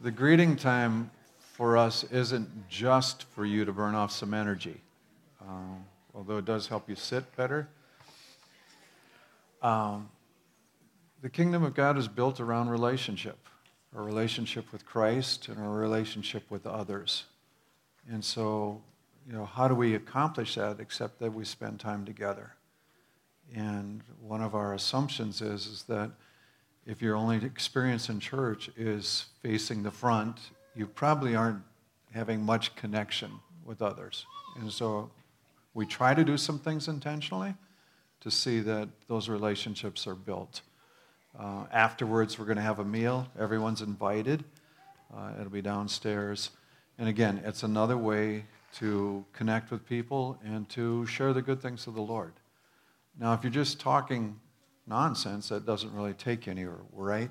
the greeting time for us isn't just for you to burn off some energy, um, although it does help you sit better. Um, the kingdom of God is built around relationship, a relationship with Christ and a relationship with others. And so, you know, how do we accomplish that except that we spend time together? And one of our assumptions is, is that if your only experience in church is facing the front, you probably aren't having much connection with others. And so we try to do some things intentionally to see that those relationships are built. Uh, afterwards, we're going to have a meal. Everyone's invited. Uh, it'll be downstairs. And again, it's another way to connect with people and to share the good things of the Lord. Now, if you're just talking nonsense, that doesn't really take anywhere, right?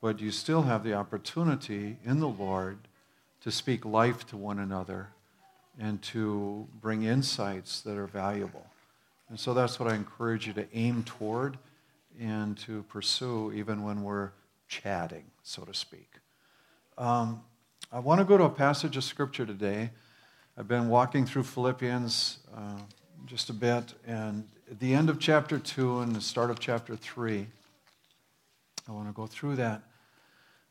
But you still have the opportunity in the Lord to speak life to one another and to bring insights that are valuable. And so that's what I encourage you to aim toward and to pursue even when we're chatting, so to speak. Um, I want to go to a passage of Scripture today. I've been walking through Philippians uh, just a bit, and at the end of chapter 2 and the start of chapter 3, I want to go through that.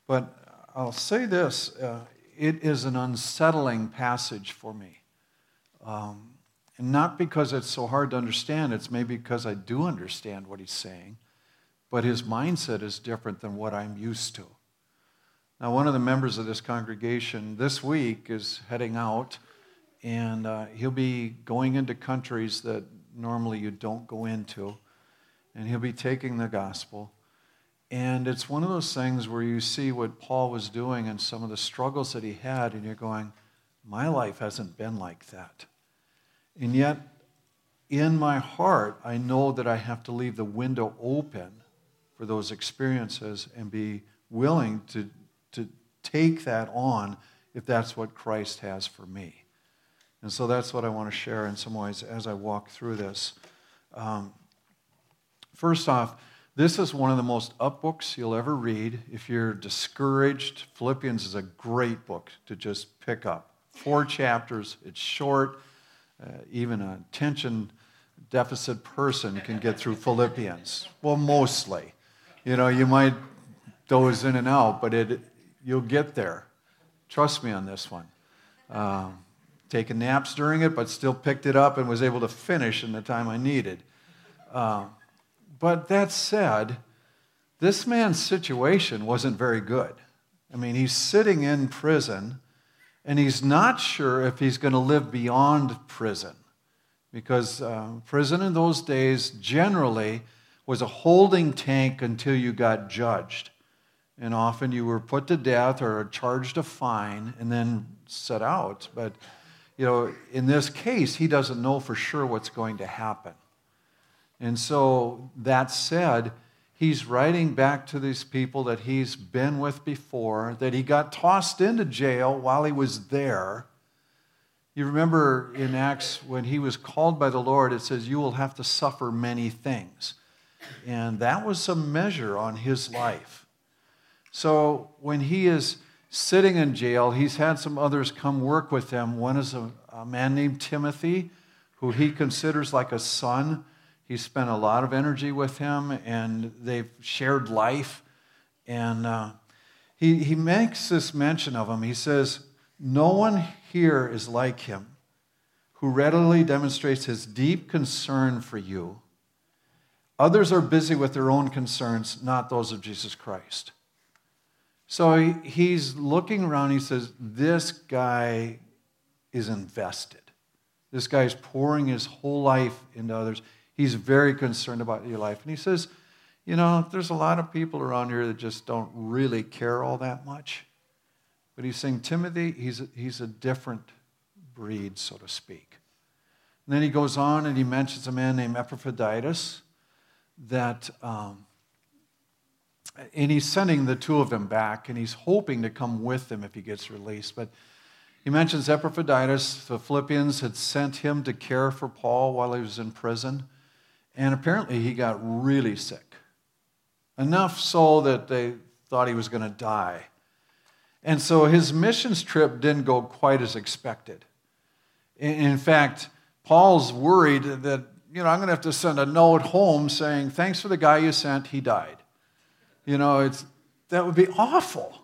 But I'll say this uh, it is an unsettling passage for me. Um, and not because it's so hard to understand, it's maybe because I do understand what he's saying, but his mindset is different than what I'm used to. Now, one of the members of this congregation this week is heading out, and uh, he'll be going into countries that normally you don't go into, and he'll be taking the gospel. And it's one of those things where you see what Paul was doing and some of the struggles that he had, and you're going, My life hasn't been like that. And yet, in my heart, I know that I have to leave the window open for those experiences and be willing to, to take that on if that's what Christ has for me. And so that's what I want to share in some ways as I walk through this. Um, first off, this is one of the most up books you'll ever read. If you're discouraged, Philippians is a great book to just pick up. Four chapters, it's short, uh, even a attention deficit person can get through Philippians. Well, mostly. You know, you might doze in and out, but it, you'll get there. Trust me on this one. Um, taken naps during it, but still picked it up and was able to finish in the time I needed. Uh, but that said, this man's situation wasn't very good. I mean, he's sitting in prison and he's not sure if he's going to live beyond prison because uh, prison in those days generally was a holding tank until you got judged. And often you were put to death or charged a fine and then set out. But, you know, in this case, he doesn't know for sure what's going to happen. And so, that said, he's writing back to these people that he's been with before, that he got tossed into jail while he was there. You remember in Acts when he was called by the Lord, it says, You will have to suffer many things. And that was a measure on his life. So when he is sitting in jail, he's had some others come work with him. One is a, a man named Timothy, who he considers like a son he spent a lot of energy with him, and they've shared life. And uh, he, he makes this mention of him. He says, No one here is like him who readily demonstrates his deep concern for you. Others are busy with their own concerns, not those of Jesus Christ. So he's looking around. He says, This guy is invested. This guy's pouring his whole life into others. He's very concerned about your life. And he says, You know, there's a lot of people around here that just don't really care all that much. But he's saying, Timothy, he's a, he's a different breed, so to speak. And then he goes on and he mentions a man named Epaphroditus that, um, and he's sending the two of them back and he's hoping to come with them if he gets released. But he mentions Epaphroditus. The Philippians had sent him to care for Paul while he was in prison. And apparently he got really sick. Enough so that they thought he was going to die. And so his missions trip didn't go quite as expected. In fact, Paul's worried that, you know, I'm going to have to send a note home saying, thanks for the guy you sent, he died. You know, it's, that would be awful.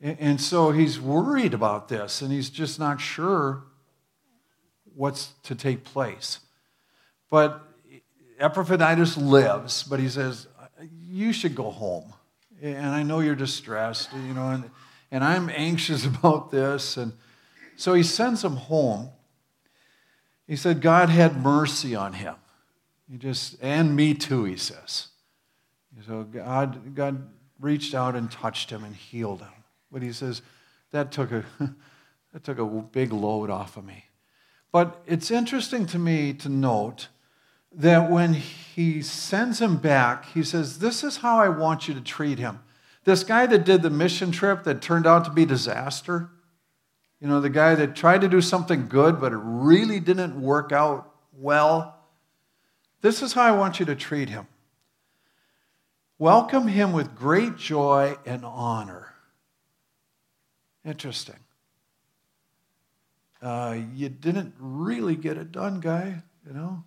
And so he's worried about this, and he's just not sure what's to take place. But Epaphroditus lives, but he says, You should go home. And I know you're distressed, you know, and, and I'm anxious about this. And so he sends him home. He said, God had mercy on him. He just, and me too, he says. So God, God reached out and touched him and healed him. But he says, that took a, that took a big load off of me. But it's interesting to me to note that when he sends him back, he says, This is how I want you to treat him. This guy that did the mission trip that turned out to be disaster, you know, the guy that tried to do something good, but it really didn't work out well, this is how I want you to treat him. Welcome him with great joy and honor. Interesting. Uh, you didn't really get it done, guy, you know?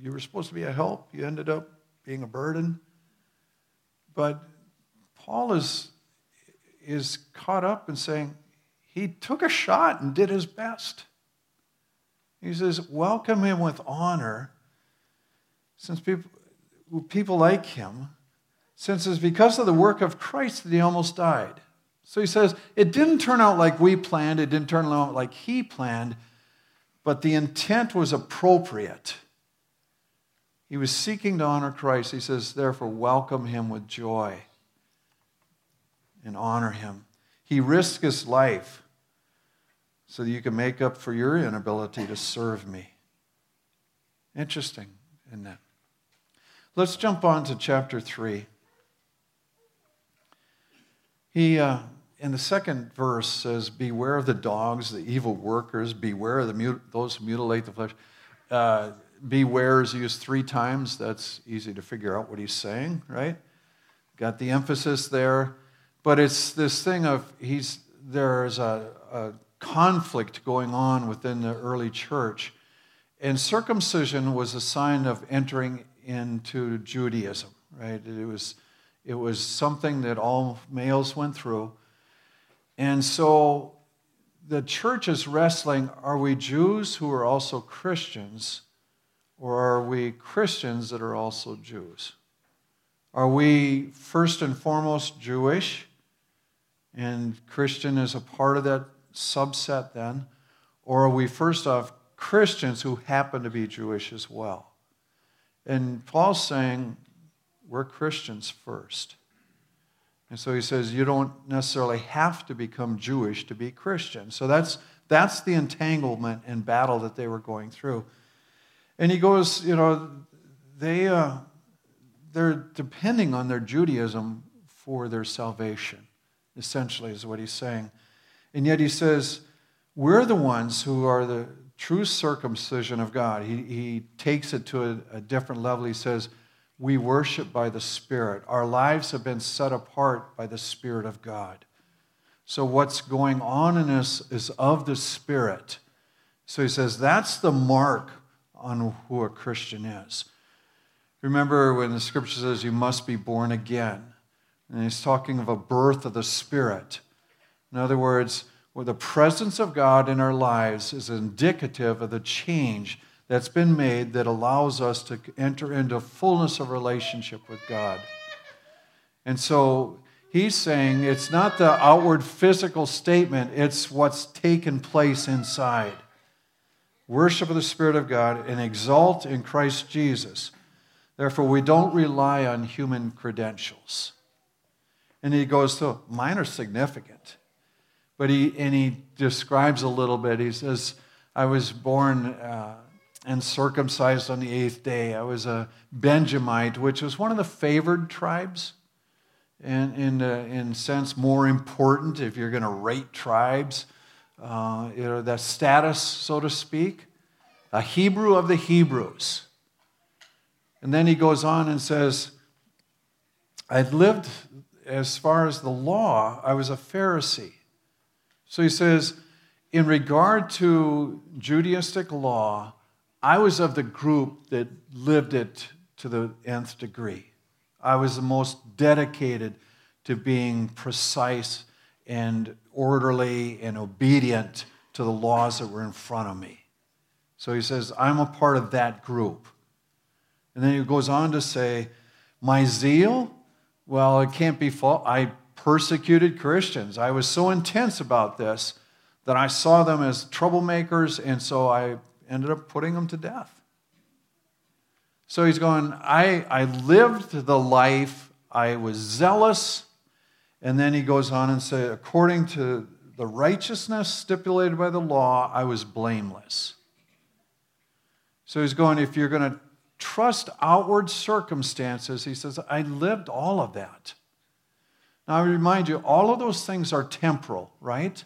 You were supposed to be a help, you ended up being a burden. But Paul is, is caught up in saying he took a shot and did his best. He says, Welcome him with honor, since people, people like him, since it's because of the work of Christ that he almost died. So he says, It didn't turn out like we planned, it didn't turn out like he planned, but the intent was appropriate. He was seeking to honor Christ. He says, therefore, welcome him with joy and honor him. He risked his life so that you can make up for your inability to serve me. Interesting, isn't it? Let's jump on to chapter 3. He, uh, in the second verse, says, Beware of the dogs, the evil workers, beware of the those who mutilate the flesh. Uh, beware is used three times. That's easy to figure out what he's saying, right? Got the emphasis there. But it's this thing of he's there's a, a conflict going on within the early church. And circumcision was a sign of entering into Judaism, right? It was, it was something that all males went through. And so the church is wrestling are we Jews who are also Christians? Or are we Christians that are also Jews? Are we first and foremost Jewish? And Christian is a part of that subset then? Or are we first off Christians who happen to be Jewish as well? And Paul's saying we're Christians first. And so he says you don't necessarily have to become Jewish to be Christian. So that's, that's the entanglement and battle that they were going through. And he goes, you know, they, uh, they're depending on their Judaism for their salvation, essentially, is what he's saying. And yet he says, we're the ones who are the true circumcision of God. He, he takes it to a, a different level. He says, we worship by the Spirit. Our lives have been set apart by the Spirit of God. So, what's going on in us is of the Spirit. So, he says, that's the mark on who a Christian is. Remember when the scripture says you must be born again, and he's talking of a birth of the Spirit. In other words, where the presence of God in our lives is indicative of the change that's been made that allows us to enter into fullness of relationship with God. And so he's saying it's not the outward physical statement, it's what's taken place inside worship of the Spirit of God, and exalt in Christ Jesus. Therefore, we don't rely on human credentials. And he goes through, mine are significant. But he, and he describes a little bit. He says, I was born uh, and circumcised on the eighth day. I was a Benjamite, which was one of the favored tribes. In, uh, in sense, more important if you're going to rate tribes uh, you know, that status, so to speak, a Hebrew of the Hebrews. And then he goes on and says, I'd lived as far as the law, I was a Pharisee. So he says, in regard to Judaistic law, I was of the group that lived it to the nth degree. I was the most dedicated to being precise and orderly and obedient to the laws that were in front of me. So he says, I'm a part of that group. And then he goes on to say, My zeal, well, it can't be fault. I persecuted Christians. I was so intense about this that I saw them as troublemakers, and so I ended up putting him to death. So he's going, I, I lived the life, I was zealous, and then he goes on and says, according to the righteousness stipulated by the law, I was blameless. So he's going, if you're going to trust outward circumstances, he says, I lived all of that. Now, I remind you, all of those things are temporal, right?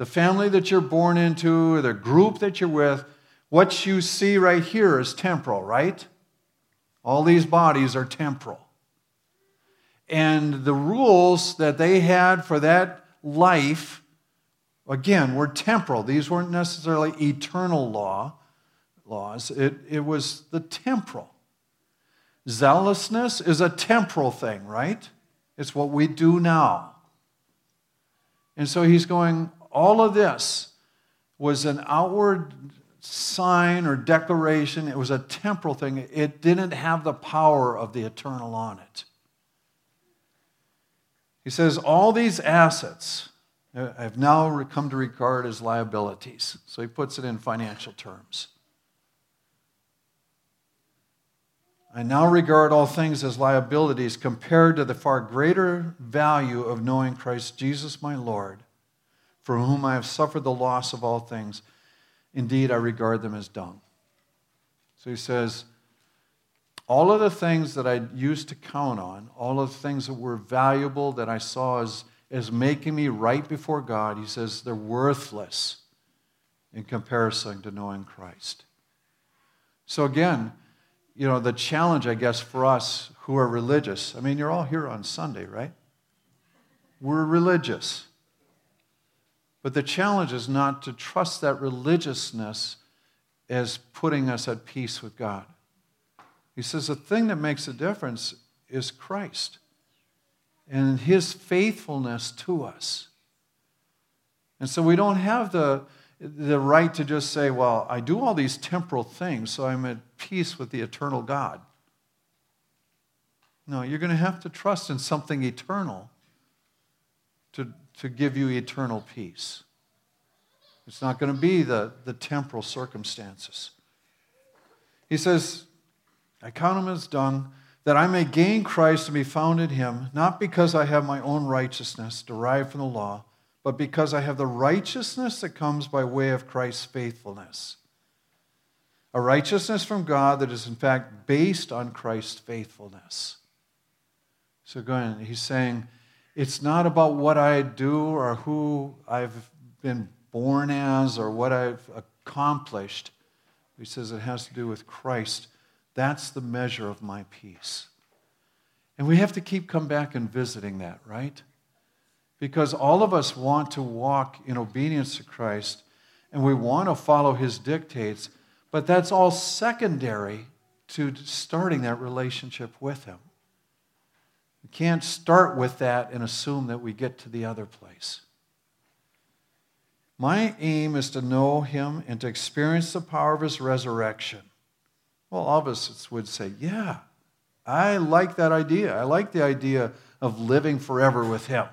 The family that you're born into, the group that you're with, what you see right here is temporal, right? All these bodies are temporal. And the rules that they had for that life, again, were temporal. These weren't necessarily eternal law laws, it, it was the temporal. Zealousness is a temporal thing, right? It's what we do now. And so he's going, all of this was an outward sign or declaration. It was a temporal thing. It didn't have the power of the eternal on it. He says, all these assets uh, i have now come to regard as liabilities. So he puts it in financial terms. I now regard all things as liabilities compared to the far greater value of knowing Christ Jesus my Lord, for whom I have suffered the loss of all things. Indeed, I regard them as dung. So he says, all of the things that I used to count on, all of the things that were valuable that I saw as, as making me right before God, he says they're worthless in comparison to knowing Christ. So again, you know, the challenge, I guess, for us who are religious, I mean, you're all here on Sunday, right? We're religious. But the challenge is not to trust that religiousness as putting us at peace with God. He says the thing that makes a difference is Christ and his faithfulness to us. And so we don't have the, the right to just say, well, I do all these temporal things, so I'm at peace with the eternal God. No, you're going to have to trust in something eternal to, to give you eternal peace. It's not going to be the, the temporal circumstances. He says, I count him as dung, that I may gain Christ and be found in him, not because I have my own righteousness derived from the law but because I have the righteousness that comes by way of Christ's faithfulness. A righteousness from God that is, in fact, based on Christ's faithfulness. So, again, he's saying, it's not about what I do or who I've been born as or what I've accomplished. He says it has to do with Christ. That's the measure of my peace. And we have to keep coming back and visiting that, right? because all of us want to walk in obedience to Christ and we want to follow his dictates, but that's all secondary to starting that relationship with him. We can't start with that and assume that we get to the other place. My aim is to know him and to experience the power of his resurrection. Well, all of us would say, yeah, I like that idea. I like the idea of living forever with him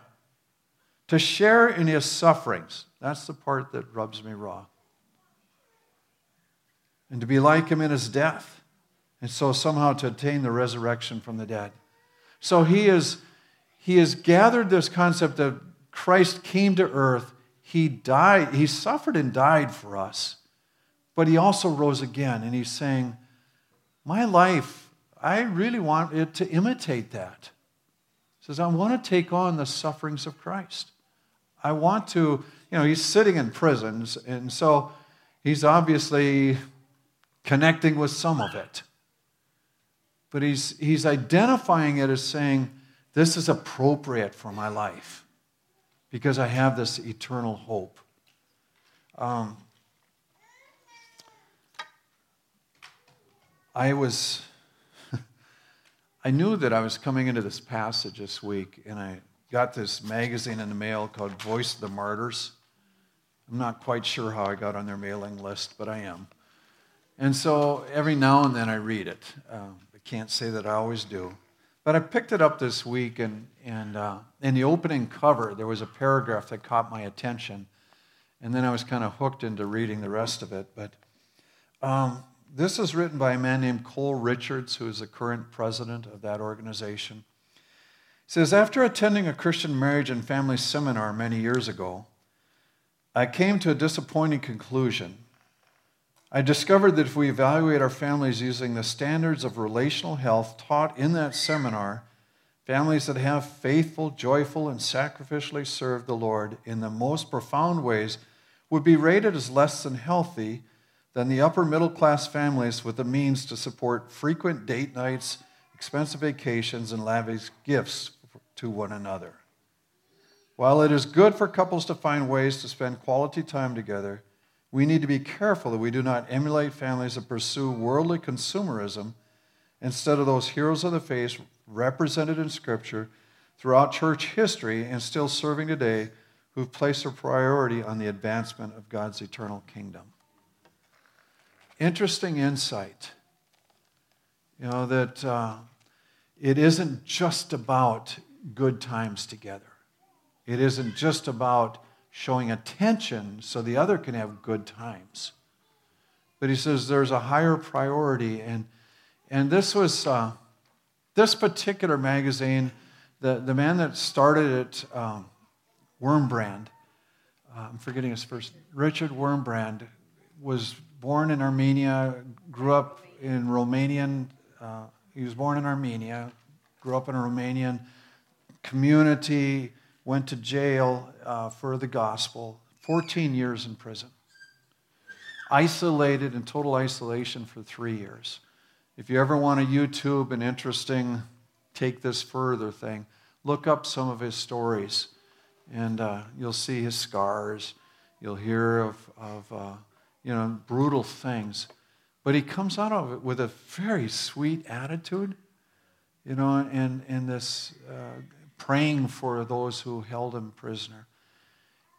to share in his sufferings. That's the part that rubs me raw. And to be like him in his death. And so somehow to attain the resurrection from the dead. So he is he has gathered this concept of Christ came to earth, he died, he suffered and died for us. But he also rose again and he's saying, "My life, I really want it to imitate that." He says, "I want to take on the sufferings of Christ." I want to, you know, he's sitting in prisons, and so he's obviously connecting with some of it. But he's, he's identifying it as saying, this is appropriate for my life because I have this eternal hope. Um, I was, I knew that I was coming into this passage this week, and I got this magazine in the mail called Voice of the Martyrs. I'm not quite sure how I got on their mailing list, but I am. And so every now and then I read it. I can't say that I always do. But I picked it up this week, and, and uh, in the opening cover, there was a paragraph that caught my attention. And then I was kind of hooked into reading the rest of it. But um, this is written by a man named Cole Richards, who is the current president of that organization. He says After attending a Christian marriage and family seminar many years ago, I came to a disappointing conclusion. I discovered that if we evaluate our families using the standards of relational health taught in that seminar, families that have faithful, joyful, and sacrificially served the Lord in the most profound ways would be rated as less than healthy than the upper middle class families with the means to support frequent date nights, expensive vacations, and lavish gifts to one another. While it is good for couples to find ways to spend quality time together, we need to be careful that we do not emulate families that pursue worldly consumerism instead of those heroes of the faith represented in Scripture throughout church history and still serving today who've placed a priority on the advancement of God's eternal kingdom. Interesting insight. You know, that uh, it isn't just about good times together. It isn't just about showing attention so the other can have good times. But he says there's a higher priority. And, and this was, uh, this particular magazine, the, the man that started it, um, Wurmbrand, uh, I'm forgetting his first, Richard Wurmbrand, was born in Armenia, grew up in Romanian, uh, he was born in Armenia, grew up in a Romanian community, went to jail uh, for the gospel, 14 years in prison. Isolated in total isolation for three years. If you ever want a YouTube an interesting take this further thing, look up some of his stories and uh, you'll see his scars. You'll hear of, of uh, you know, brutal things. But he comes out of it with a very sweet attitude, you know, and, and this uh, praying for those who held him prisoner.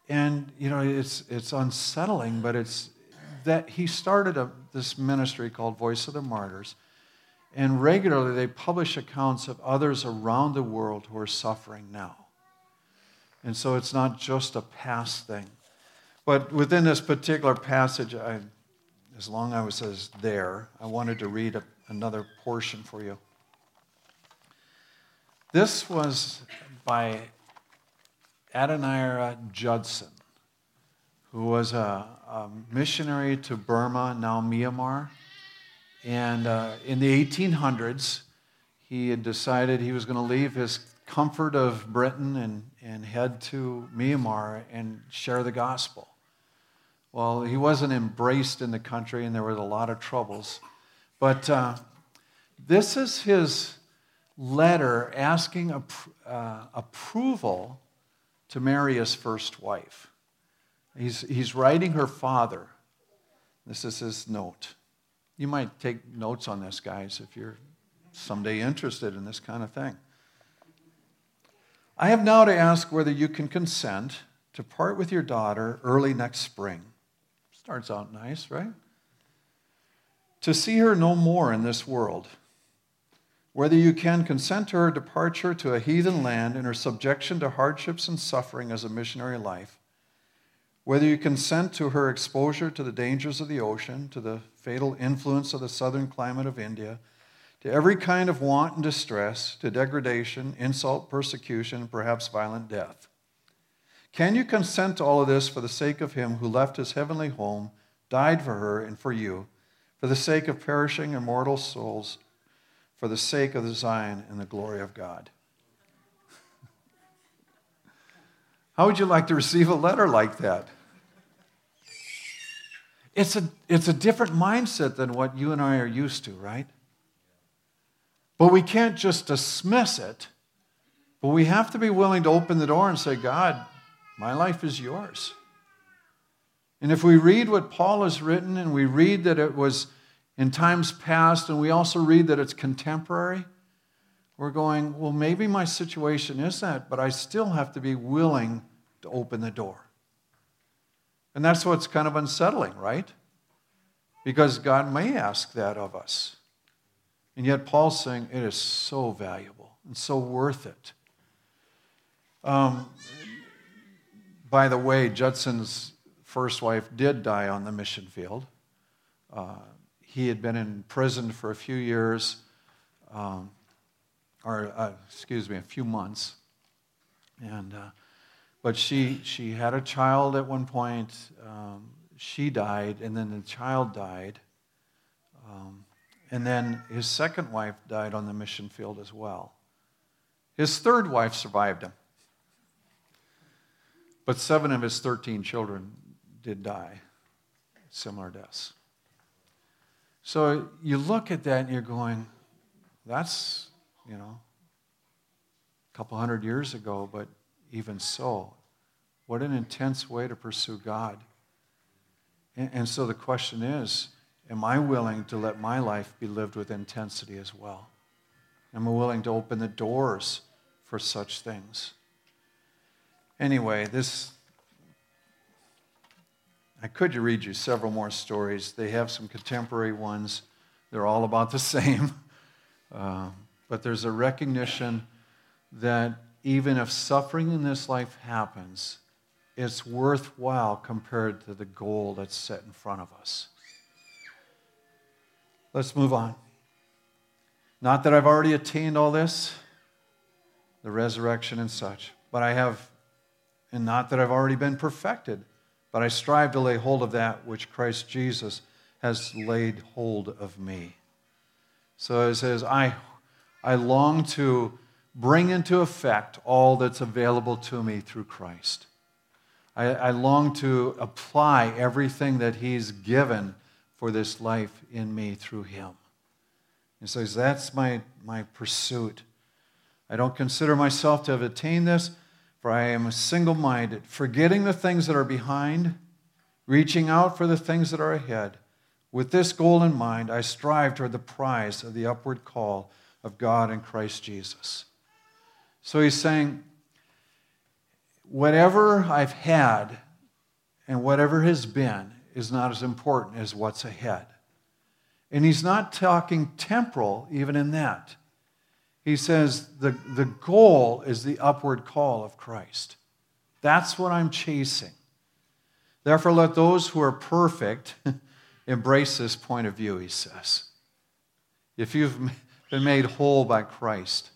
And, you know, it's, it's unsettling, but it's that he started a, this ministry called Voice of the Martyrs. And regularly they publish accounts of others around the world who are suffering now. And so it's not just a past thing. But within this particular passage, I, as long as I was there, I wanted to read a, another portion for you. This was by Adoniram Judson, who was a, a, missionary to Burma, now Myanmar. And uh, in the 1800s, he had decided he was going to leave his comfort of Britain and, and head to Myanmar and share the gospel. Well, he wasn't embraced in the country, and there was a lot of troubles. But uh, this is his letter asking uh, approval to marry his first wife. He's, he's writing her father. This is his note. You might take notes on this, guys, if you're someday interested in this kind of thing. I have now to ask whether you can consent to part with your daughter early next spring. Starts out nice, right? To see her no more in this world whether you can consent to her departure to a heathen land and her subjection to hardships and suffering as a missionary life, whether you consent to her exposure to the dangers of the ocean, to the fatal influence of the southern climate of India, to every kind of want and distress, to degradation, insult, persecution, and perhaps violent death. Can you consent to all of this for the sake of him who left his heavenly home, died for her and for you, for the sake of perishing immortal souls? For the sake of the Zion and the glory of God. How would you like to receive a letter like that? It's a, it's a different mindset than what you and I are used to, right? But we can't just dismiss it But we have to be willing to open the door and say, God, my life is yours. And if we read what Paul has written and we read that it was in times past and we also read that it's contemporary, we're going, well, maybe my situation is that, but I still have to be willing to open the door. And that's what's kind of unsettling, right? Because God may ask that of us. And yet Paul's saying it is so valuable and so worth it. Um, by the way, Judson's first wife did die on the mission field. Uh, he had been in prison for a few years, um, or uh, excuse me, a few months. And, uh, but she, she had a child at one point. Um, she died, and then the child died. Um, and then his second wife died on the mission field as well. His third wife survived him. But seven of his 13 children did die, similar deaths. So you look at that and you're going, that's, you know, a couple hundred years ago, but even so, what an intense way to pursue God. And, and so the question is, am I willing to let my life be lived with intensity as well? Am I willing to open the doors for such things? Anyway, this. I could read you several more stories. They have some contemporary ones. They're all about the same. Uh, but there's a recognition that even if suffering in this life happens, it's worthwhile compared to the goal that's set in front of us. Let's move on. Not that I've already attained all this, the resurrection and such, but I have and not that I've already been perfected, but I strive to lay hold of that which Christ Jesus has laid hold of me. So it says, I, I long to bring into effect all that's available to me through Christ. I, I long to apply everything that He's given for this life in me through Him. He says, That's my, my pursuit. I don't consider myself to have attained this for I am single minded, forgetting the things that are behind, reaching out for the things that are ahead. With this goal in mind, I strive toward the prize of the upward call of God in Christ Jesus. So he's saying, whatever I've had and whatever has been is not as important as what's ahead. And he's not talking temporal even in that he says the, the goal is the upward call of Christ. That's what I'm chasing. Therefore, let those who are perfect embrace this point of view, he says. If you've been made whole by Christ,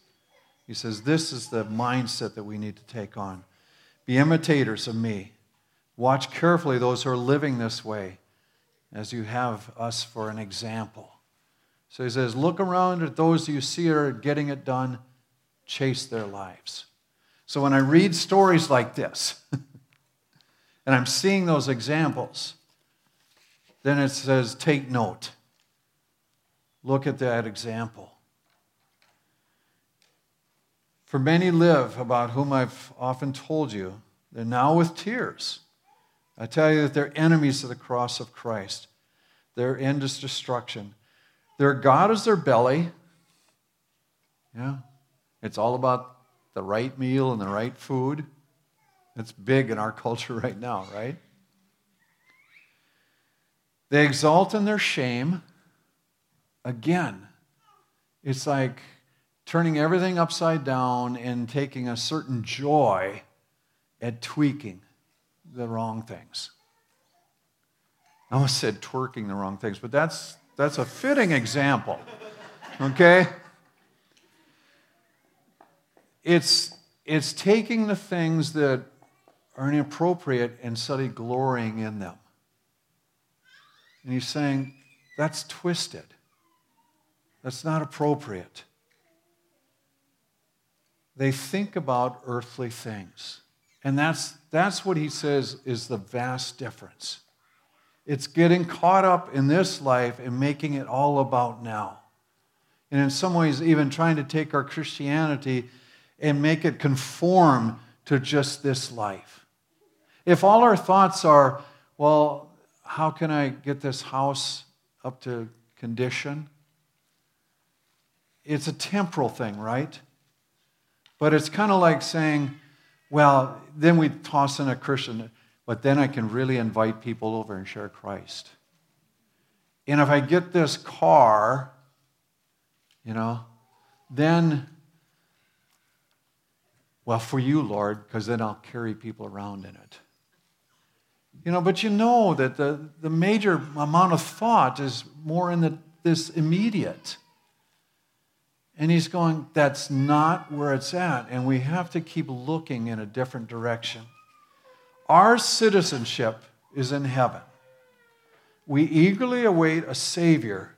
he says, this is the mindset that we need to take on. Be imitators of me. Watch carefully those who are living this way as you have us for an example. So he says, Look around at those you see are getting it done, chase their lives. So when I read stories like this, and I'm seeing those examples, then it says, Take note. Look at that example. For many live, about whom I've often told you, they're now with tears. I tell you that they're enemies of the cross of Christ. Their end is destruction their God is their belly. Yeah. It's all about the right meal and the right food. It's big in our culture right now, right? They exalt in their shame. Again, it's like turning everything upside down and taking a certain joy at tweaking the wrong things. I almost said twerking the wrong things, but that's that's a fitting example. Okay? It's, it's taking the things that are inappropriate and suddenly glorying in them. And he's saying, that's twisted. That's not appropriate. They think about earthly things. And that's, that's what he says is the vast difference. It's getting caught up in this life and making it all about now. And in some ways, even trying to take our Christianity and make it conform to just this life. If all our thoughts are, well, how can I get this house up to condition? It's a temporal thing, right? But it's kind of like saying, well, then we toss in a Christian, but then I can really invite people over and share Christ. And if I get this car, you know, then, well, for you, Lord, because then I'll carry people around in it. You know, but you know that the, the major amount of thought is more in the, this immediate. And he's going, that's not where it's at. And we have to keep looking in a different direction. Our citizenship is in heaven. We eagerly await a Savior.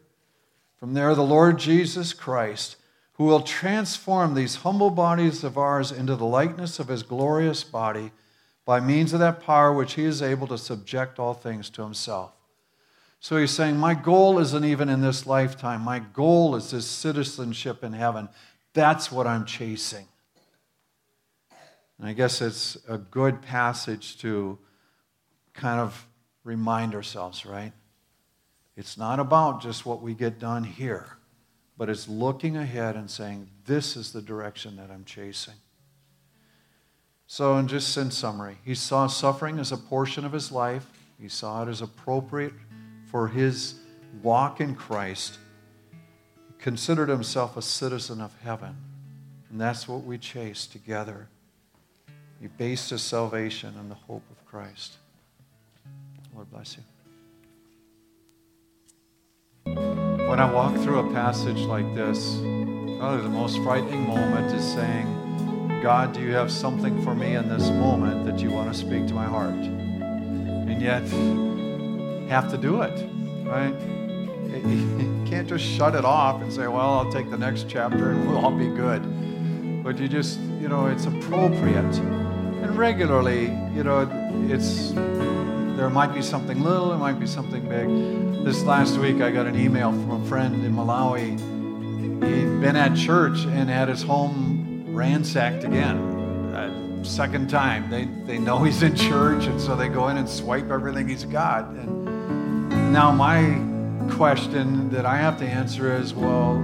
From there, the Lord Jesus Christ, who will transform these humble bodies of ours into the likeness of his glorious body by means of that power which he is able to subject all things to himself. So he's saying, My goal isn't even in this lifetime. My goal is this citizenship in heaven. That's what I'm chasing. And I guess it's a good passage to kind of remind ourselves, right? It's not about just what we get done here, but it's looking ahead and saying, This is the direction that I'm chasing. So, and just in summary, he saw suffering as a portion of his life. He saw it as appropriate for his walk in Christ. He considered himself a citizen of heaven. And that's what we chase together. He based his salvation on the hope of Christ. Lord bless you. When I walk through a passage like this, probably the most frightening moment is saying, God, do you have something for me in this moment that you want to speak to my heart? And yet, have to do it, right? You can't just shut it off and say, well, I'll take the next chapter and we'll all be good. But you just, you know, it's appropriate. And regularly, you know, it's, there might be something little, it might be something big. This last week, I got an email from a friend in Malawi. He'd been at church and had his home ransacked again. Uh, second time. They, they know he's in church, and so they go in and swipe everything he's got. And now, my question that I have to answer is well,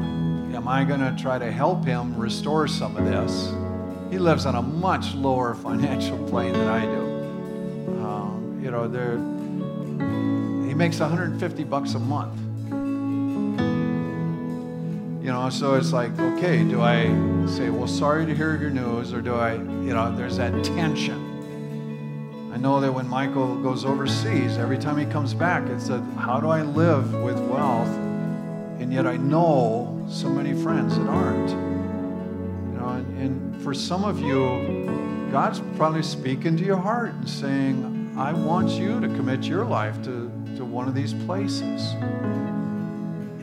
am I going to try to help him restore some of this? He lives on a much lower financial plane than I do. Um, you know, there, he makes 150 bucks a month. You know, so it's like, okay, do I say, well, sorry to hear your news, or do I, you know, there's that tension. I know that when Michael goes overseas, every time he comes back, it's a, how do I live with wealth? And yet I know so many friends that aren't. Know, and, and for some of you, God's probably speaking to your heart and saying, I want you to commit your life to, to one of these places.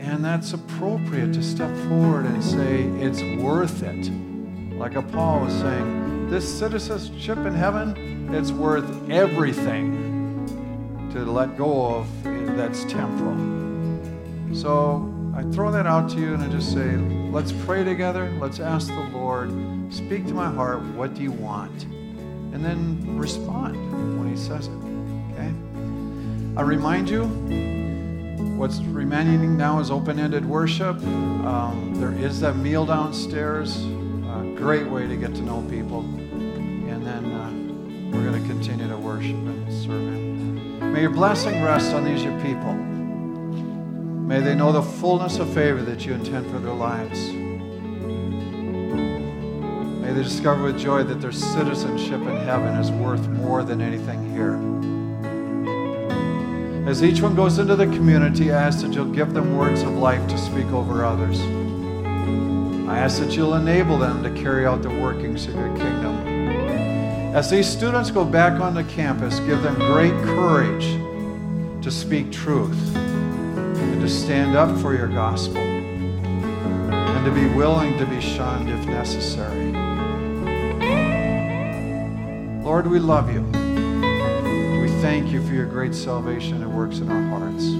And that's appropriate to step forward and say, it's worth it. Like a Paul was saying, this citizenship in heaven, it's worth everything to let go of that's temporal. So I throw that out to you and I just say, let's pray together. Let's ask the Lord, speak to my heart. What do you want? And then respond when He says it. Okay? I remind you, What's remaining now is open ended worship. Um, there is that meal downstairs. A great way to get to know people. And then uh, we're going to continue to worship and serve Him. May your blessing rest on these your people. May they know the fullness of favor that you intend for their lives. May they discover with joy that their citizenship in heaven is worth more than anything here. As each one goes into the community, I ask that you'll give them words of life to speak over others. I ask that you'll enable them to carry out the workings of your kingdom. As these students go back onto campus, give them great courage to speak truth to stand up for your gospel and to be willing to be shunned if necessary. Lord, we love you We thank you for your great salvation that works in our hearts.